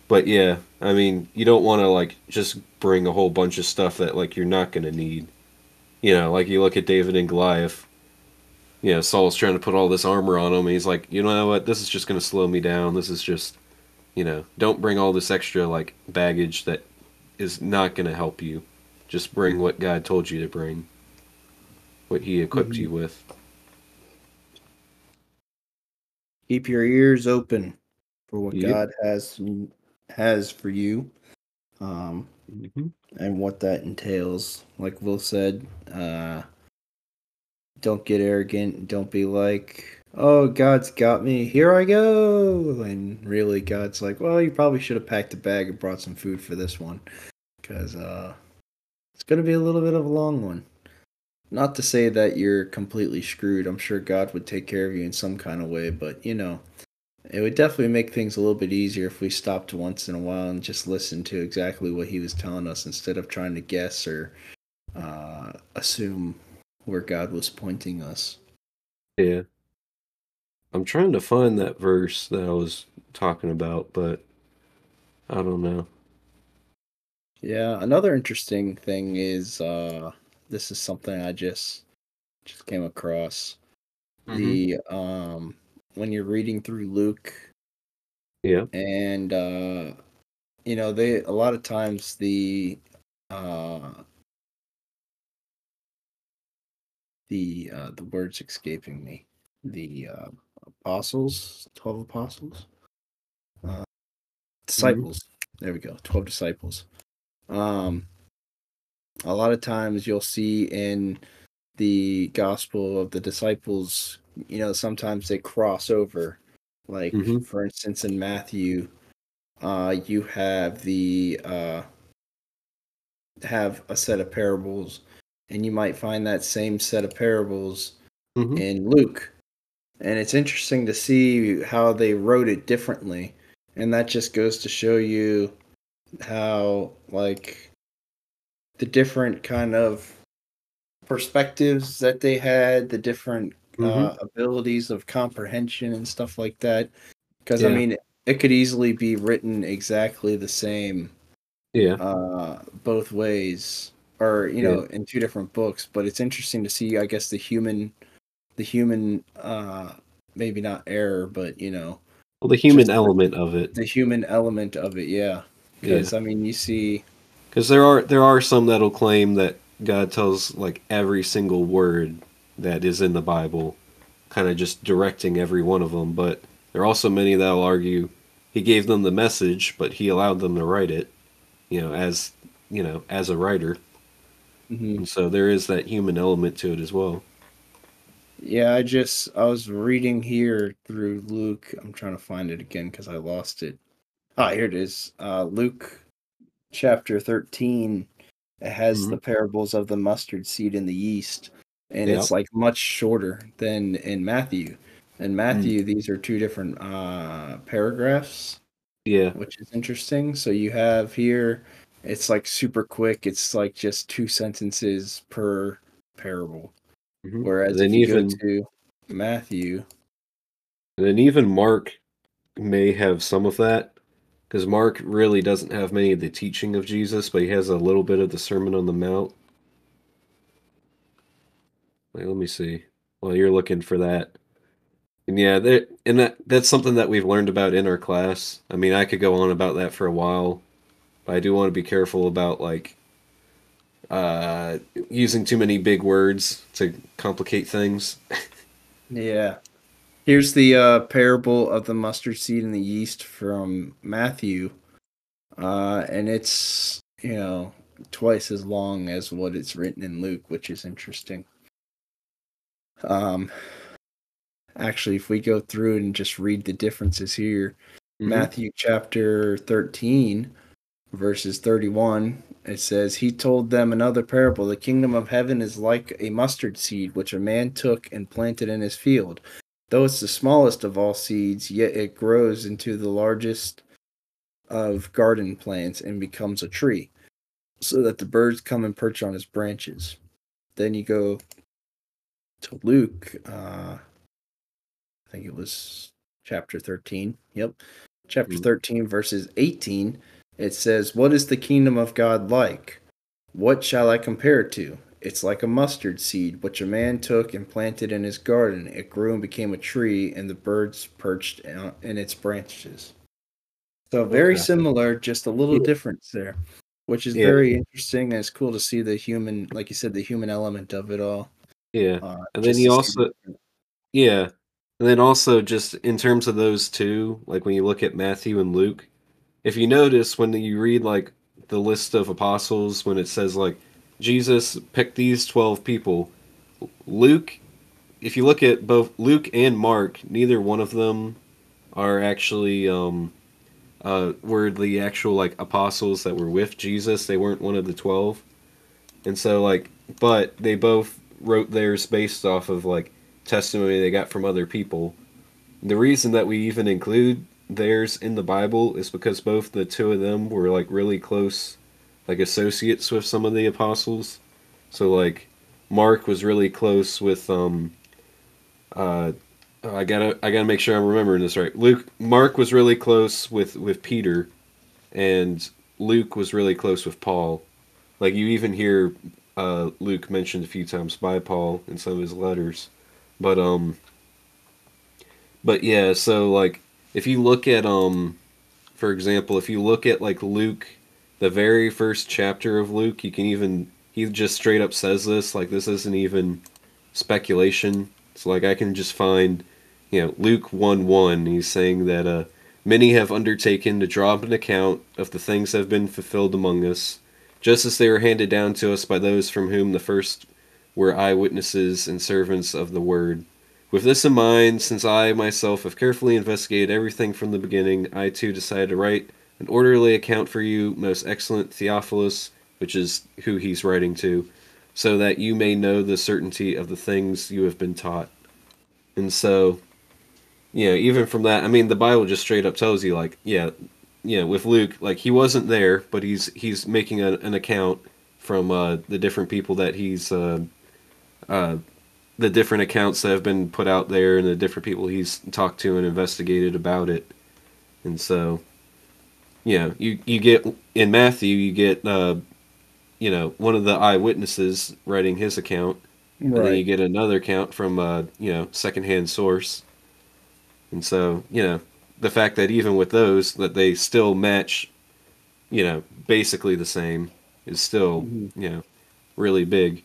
But yeah, I mean, you don't want to like just bring a whole bunch of stuff that like you're not going to need. You know, like you look at David and Goliath. You know, Saul's trying to put all this armor on him, and he's like, you know what? This is just going to slow me down. This is just, you know, don't bring all this extra like baggage that is not going to help you. Just bring what God told you to bring. What He equipped Mhm. you with. keep your ears open for what Yep. god has has for you um Mm-hmm. and what that entails. Like will said uh don't get arrogant don't be like oh god's got me here i go and really god's like well you probably should have packed a bag and brought some food for this one because uh it's gonna be a little bit of a long one. Not to say that you're completely screwed. I'm sure god would take care of you in some kind of way but you know it would definitely make things a little bit easier if we stopped once in a while and just listened to exactly what he was telling us instead of trying to guess or uh, assume where God was pointing us. Yeah. I'm trying to find that verse that I was talking about, but I don't know. Yeah, another interesting thing is uh this is something I just just came across. Mhm. The um when you're reading through Luke Yeah. and uh you know, they a lot of times the uh the uh the words escaping me. The uh apostles, 12 apostles. Uh disciples. There we go. 12 disciples. Um a lot of times you'll see in the gospel of the disciples, you know, sometimes they cross over. Like Mhm. for instance in Matthew, uh you have the uh have a set of parables and you might find that same set of parables Mhm. in Luke. And it's interesting to see how they wrote it differently. And that just goes to show you how like the different kind of perspectives that they had, the different Mhm. uh, abilities of comprehension and stuff like that. Because I mean, it could easily be written exactly the same Yeah. uh, both ways, or you Yeah. know, in two different books. But it's interesting to see, I guess, the human, the human, uh, maybe not error, but you know, Well, the human element of it. the human element of it. Yeah, because I mean, you see, Because there are there are some that'll claim that God tells like every single word that is in the Bible, kind of just directing every one of them. But there are also many that'll argue He gave them the message, but He allowed them to write it, you know, as you know, as a writer. mhm. And so there is that human element to it as well. Yeah, I just I was reading here through Luke. I'm trying to find it again because I lost it. Ah, here it is. Uh, Luke chapter 13. It has Mhm. the parables of the mustard seed and the yeast, and Yeah. it's like much shorter than in Matthew. In Matthew, these are two different uh, paragraphs, Yeah. which is interesting. So you have here, it's like super quick. It's like just two sentences per parable. Mhm. Whereas then even to Matthew, and then even Mark may have some of that because Mark really doesn't have many of the teaching of Jesus, but he has a little bit of the Sermon on the Mount. Like, let me see. Well, you're looking for that, and yeah, that and that that's something that we've learned about in our class. I mean, I could go on about that for a while, but I do want to be careful about like uh using too many big words to complicate things. yeah. Here's the uh, parable of the mustard seed and the yeast from Matthew, uh, and it's you know twice as long as what it's written in Luke, which is interesting. Um, actually, if we go through and just read the differences here, Mhm. Matthew chapter 13, verses 31, it says, He told them another parable. The kingdom of heaven is like a mustard seed, which a man took and planted in his field. Though it's the smallest of all seeds, yet it grows into the largest of garden plants and becomes a tree, so that the birds come and perch on its branches. Then you go to Luke, uh, I think it was chapter 13. Yep. Chapter Mhm. 13, verses 18. It says, What is the kingdom of God like? What shall I compare it to? It's like a mustard seed, which a man took and planted in his garden. It grew and became a tree, and the birds perched in in its branches. So, very Okay. similar, just a little difference there, which is Yeah. very interesting. And it's cool to see the human, like you said, the human element of it all. Yeah. Uh, And then you also- Yeah. And then also just in terms of those two, like when you look at Matthew and Luke, if you notice when you read like the list of apostles when it says like Jesus picked these 12 people, Luke if you look at both Luke and Mark, neither one of them are actually um uh were the actual like apostles that were with Jesus. They weren't one of the 12. And so like but they both wrote theirs based off of like testimony they got from other people. The reason that we even include theirs in the Bible is because both the two of them were like really close like associates with some of the apostles. So like Mark was really close with um uh I gotta I gotta make sure I'm remembering this right. Luke Mark was really close with with Peter, and Luke was really close with Paul. Like you even hear uh, Luke mentioned a few times by Paul in some of his letters, but um, but yeah. So like if you look at um, for example, if you look at like Luke, the very first chapter of Luke, you can even he just straight up says this like this isn't even speculation. So like I can just find you know, Luke 1 1, he's saying that uh, many have undertaken to draw up an account of the things that have been fulfilled among us, just as they were handed down to us by those from whom the first were eyewitnesses and servants of the word. With this in mind, since I myself have carefully investigated everything from the beginning, I too decided to write an orderly account for you, most excellent Theophilus, which is who he's writing to, so that you may know the certainty of the things you have been taught. And so, you know, even from that, I mean, the Bible just straight up tells you, like, yeah, you know, with Luke, like he wasn't there, but he's he's making a, an account from uh, the different people that he's, uh, uh, the different accounts that have been put out there, and the different people he's talked to and investigated about it, and so, you know, you you get in Matthew, you get, uh, you know, one of the eyewitnesses writing his account, right. and then you get another account from, uh, you know, secondhand source. And so, you know, the fact that even with those that they still match, you know, basically the same is still, mm-hmm. you know, really big.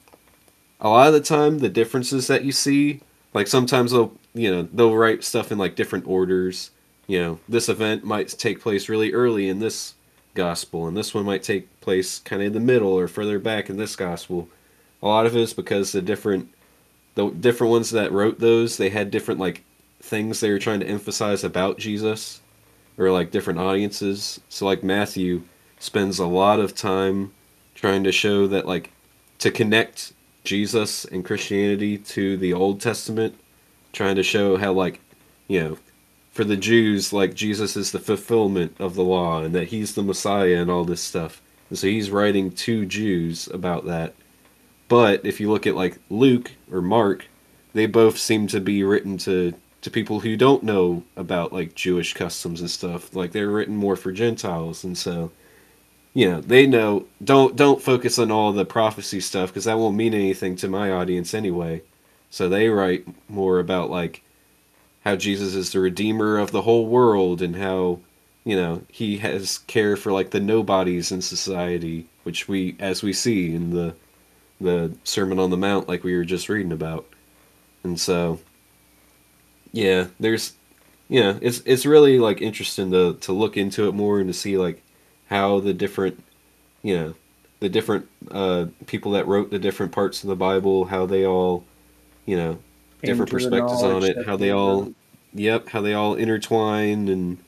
A lot of the time the differences that you see, like sometimes they'll, you know, they'll write stuff in like different orders. You know, this event might take place really early in this gospel and this one might take place kind of in the middle or further back in this gospel. A lot of it is because the different the different ones that wrote those, they had different like things they were trying to emphasize about Jesus or like different audiences. So like Matthew spends a lot of time trying to show that like to connect Jesus and Christianity to the Old Testament, trying to show how like, you know, for the Jews like Jesus is the fulfillment of the law and that he's the Messiah and all this stuff. And so he's writing to Jews about that. But if you look at like Luke or Mark, they both seem to be written to to people who don't know about like Jewish customs and stuff. Like they're written more for Gentiles, and so you know they know don't don't focus on all the prophecy stuff because that won't mean anything to my audience anyway. So they write more about like how Jesus is the redeemer of the whole world and how you know he has care for like the nobodies in society, which we as we see in the the Sermon on the Mount, like we were just reading about, and so yeah, there's yeah, it's it's really like interesting to to look into it more and to see like how the different you know the different uh, people that wrote the different parts of the Bible, how they all you know different perspectives on it, how they all yep, how they all intertwine and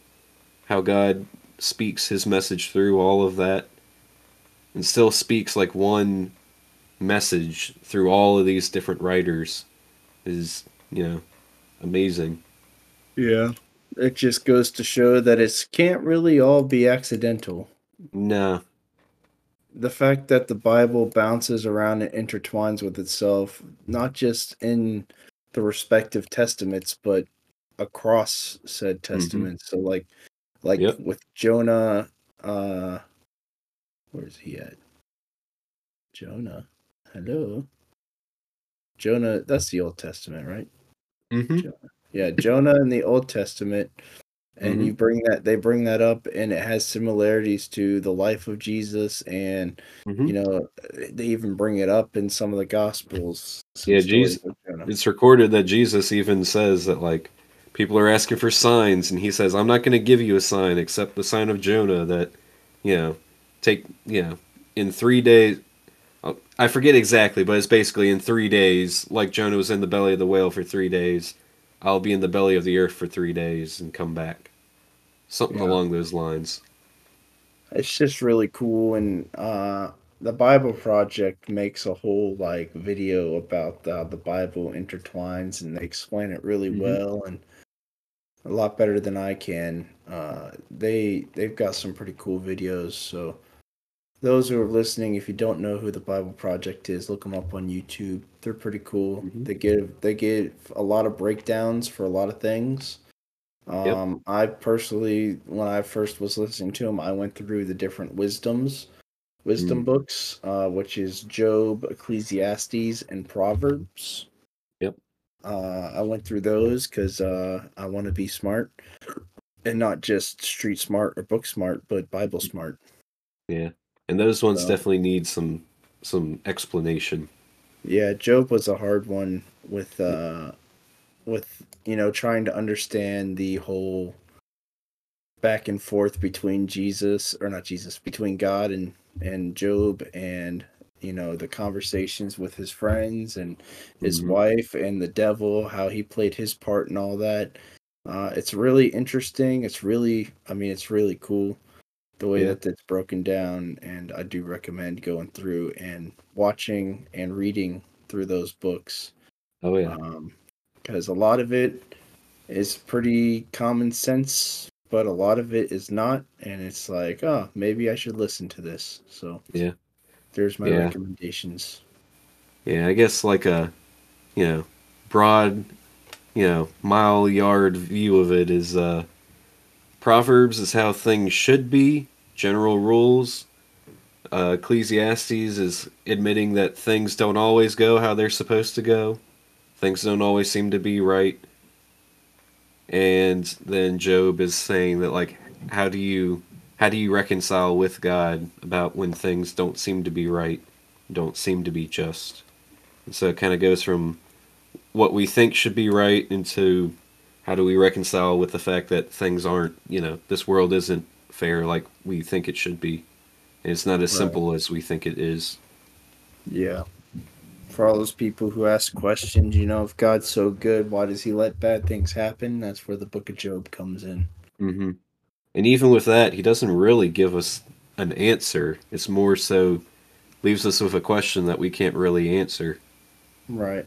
how God speaks his message through all of that and still speaks like one message through all of these different writers is you know amazing. Yeah. It just goes to show that it can't really all be accidental. Nah. The fact that the Bible bounces around and intertwines with itself, not just in the respective testaments, but across said mm-hmm. testaments. Mm-hmm. So like like yep. with Jonah, uh where's he at? Jonah. Hello. Jonah, that's the Old Testament, right? Mm-hmm. Yeah, Jonah in the Old Testament, and mm-hmm. you bring that they bring that up, and it has similarities to the life of Jesus, and mm-hmm. you know they even bring it up in some of the Gospels. Yeah, Jesus. It's recorded that Jesus even says that like people are asking for signs, and he says, "I'm not going to give you a sign except the sign of Jonah that you know take you know in three days." I forget exactly, but it's basically in three days, like Jonah was in the belly of the whale for three days, I'll be in the belly of the earth for three days and come back. Something yeah. along those lines. It's just really cool, and uh, the Bible Project makes a whole like video about how the Bible intertwines, and they explain it really mm-hmm. well and a lot better than I can. Uh, they they've got some pretty cool videos, so those who are listening, if you don't know who the Bible Project is, look them up on YouTube. They're pretty cool. Mhm. They give they give a lot of breakdowns for a lot of things. Um, I personally, when I first was listening to them, I went through the different wisdoms, wisdom Mm. books, uh, which is Job, Ecclesiastes, and Proverbs. Yep. Uh, I went through those because uh, I want to be smart, and not just street smart or book smart, but Bible smart. Yeah, and those ones So- definitely need some some explanation. Yeah, Job was a hard one with uh with you know trying to understand the whole back and forth between Jesus or not Jesus, between God and and Job and you know the conversations with his friends and his Mhm. wife and the devil, how he played his part and all that. Uh it's really interesting. It's really I mean it's really cool the way Yeah. that it's broken down and I do recommend going through and watching and reading through those books Oh yeah, because a lot of it is pretty common sense but a lot of it is not and it's like oh maybe i should listen to this so Yeah. there's my Yeah. recommendations yeah. I guess like a you know broad you know mile yard view of it is uh Proverbs is how things should be, general rules. Uh, Ecclesiastes is admitting that things don't always go how they're supposed to go. Things don't always seem to be right. And then Job is saying that like how do you how do you reconcile with God about when things don't seem to be right, don't seem to be just. And so it kind of goes from what we think should be right into how do we reconcile with the fact that things aren't, you know, this world isn't fair like we think it should be. And it's not as Right. simple as we think it is. yeah for all those people who ask questions you know if god's so good why does he let bad things happen that's where the book of job comes in hmm And even with that, he doesn't really give us an answer. It's more so leaves us with a question that we can't really answer. Right.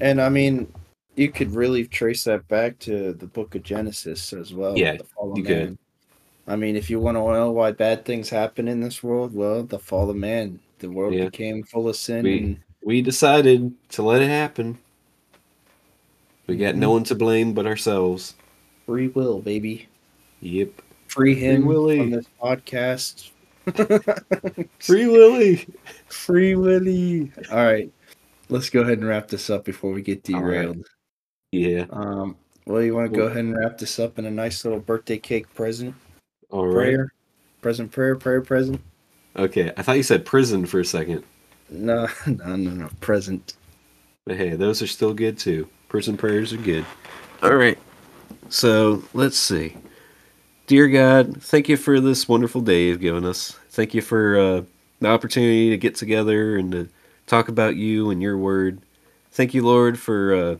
And I mean, you could really trace that back to the book of Genesis as well. Yeah, you could. I mean, if you want to know why bad things happen in this world, well, the fall of man. The world Yeah. became full of sin. We- and We decided to let it happen. We got no Mhm. one to blame but ourselves. free will, baby. Yep. Free him Free Willy. on this podcast. Free Willy. Free Willy. All right. Let's go ahead and wrap this up before we get All right. derailed. Yeah. Um, well, you want to go ahead and wrap this up in a nice little birthday cake present? All right. prayer, present prayer, prayer, present. Okay. I thought you said prison for a second. No, no, no, no, present. But hey, those are still good too. Prison prayers are good. All right. So let's see. Dear God, thank you for this wonderful day you've given us. Thank you for uh, the opportunity to get together and to talk about you and your word. Thank you, Lord, for uh,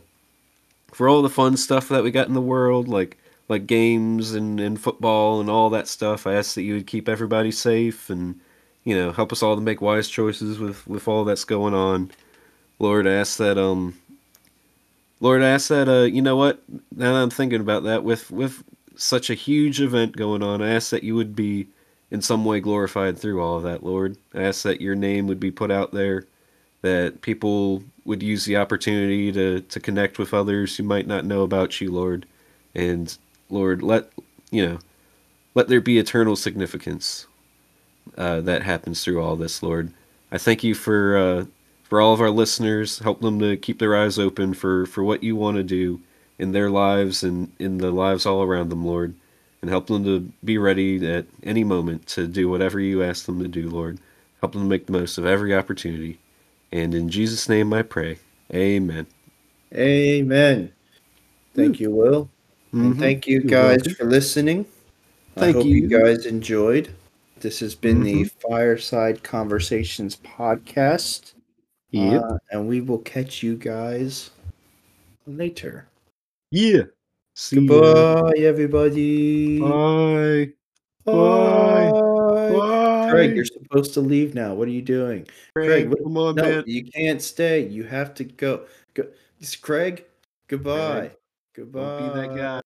for all the fun stuff that we got in the world, like like games and, and football and all that stuff. I ask that you would keep everybody safe and you know help us all to make wise choices with with all that's going on. Lord, I ask that um Lord, I ask that uh you know what? Now that I'm thinking about that with with such a huge event going on, I ask that you would be in some way glorified through all of that, Lord. I ask that your name would be put out there, that people would use the opportunity to to connect with others who might not know about you, Lord. And Lord, let you know, let there be eternal significance uh, that happens through all this, Lord. I thank you for uh, for all of our listeners. Help them to keep their eyes open for for what you want to do in their lives and in the lives all around them, Lord. And help them to be ready at any moment to do whatever you ask them to do, Lord. Help them to make the most of every opportunity. And in Jesus' name I pray. Amen. Amen. Thank you, Will. And Mhm. thank you guys for listening. Thank I hope you. you guys enjoyed. This has been the Mhm. Fireside Conversations podcast. Yep. Uh, and we will catch you guys later. yeah. See. Goodbye, everybody. Bye. Bye. Bye. Craig, you're supposed to leave now. What are you doing? Craig, Craig, what- come on, no, man. you can't stay. You have to go. Go. It's Craig. Goodbye. Goodbye. Don't be that guy.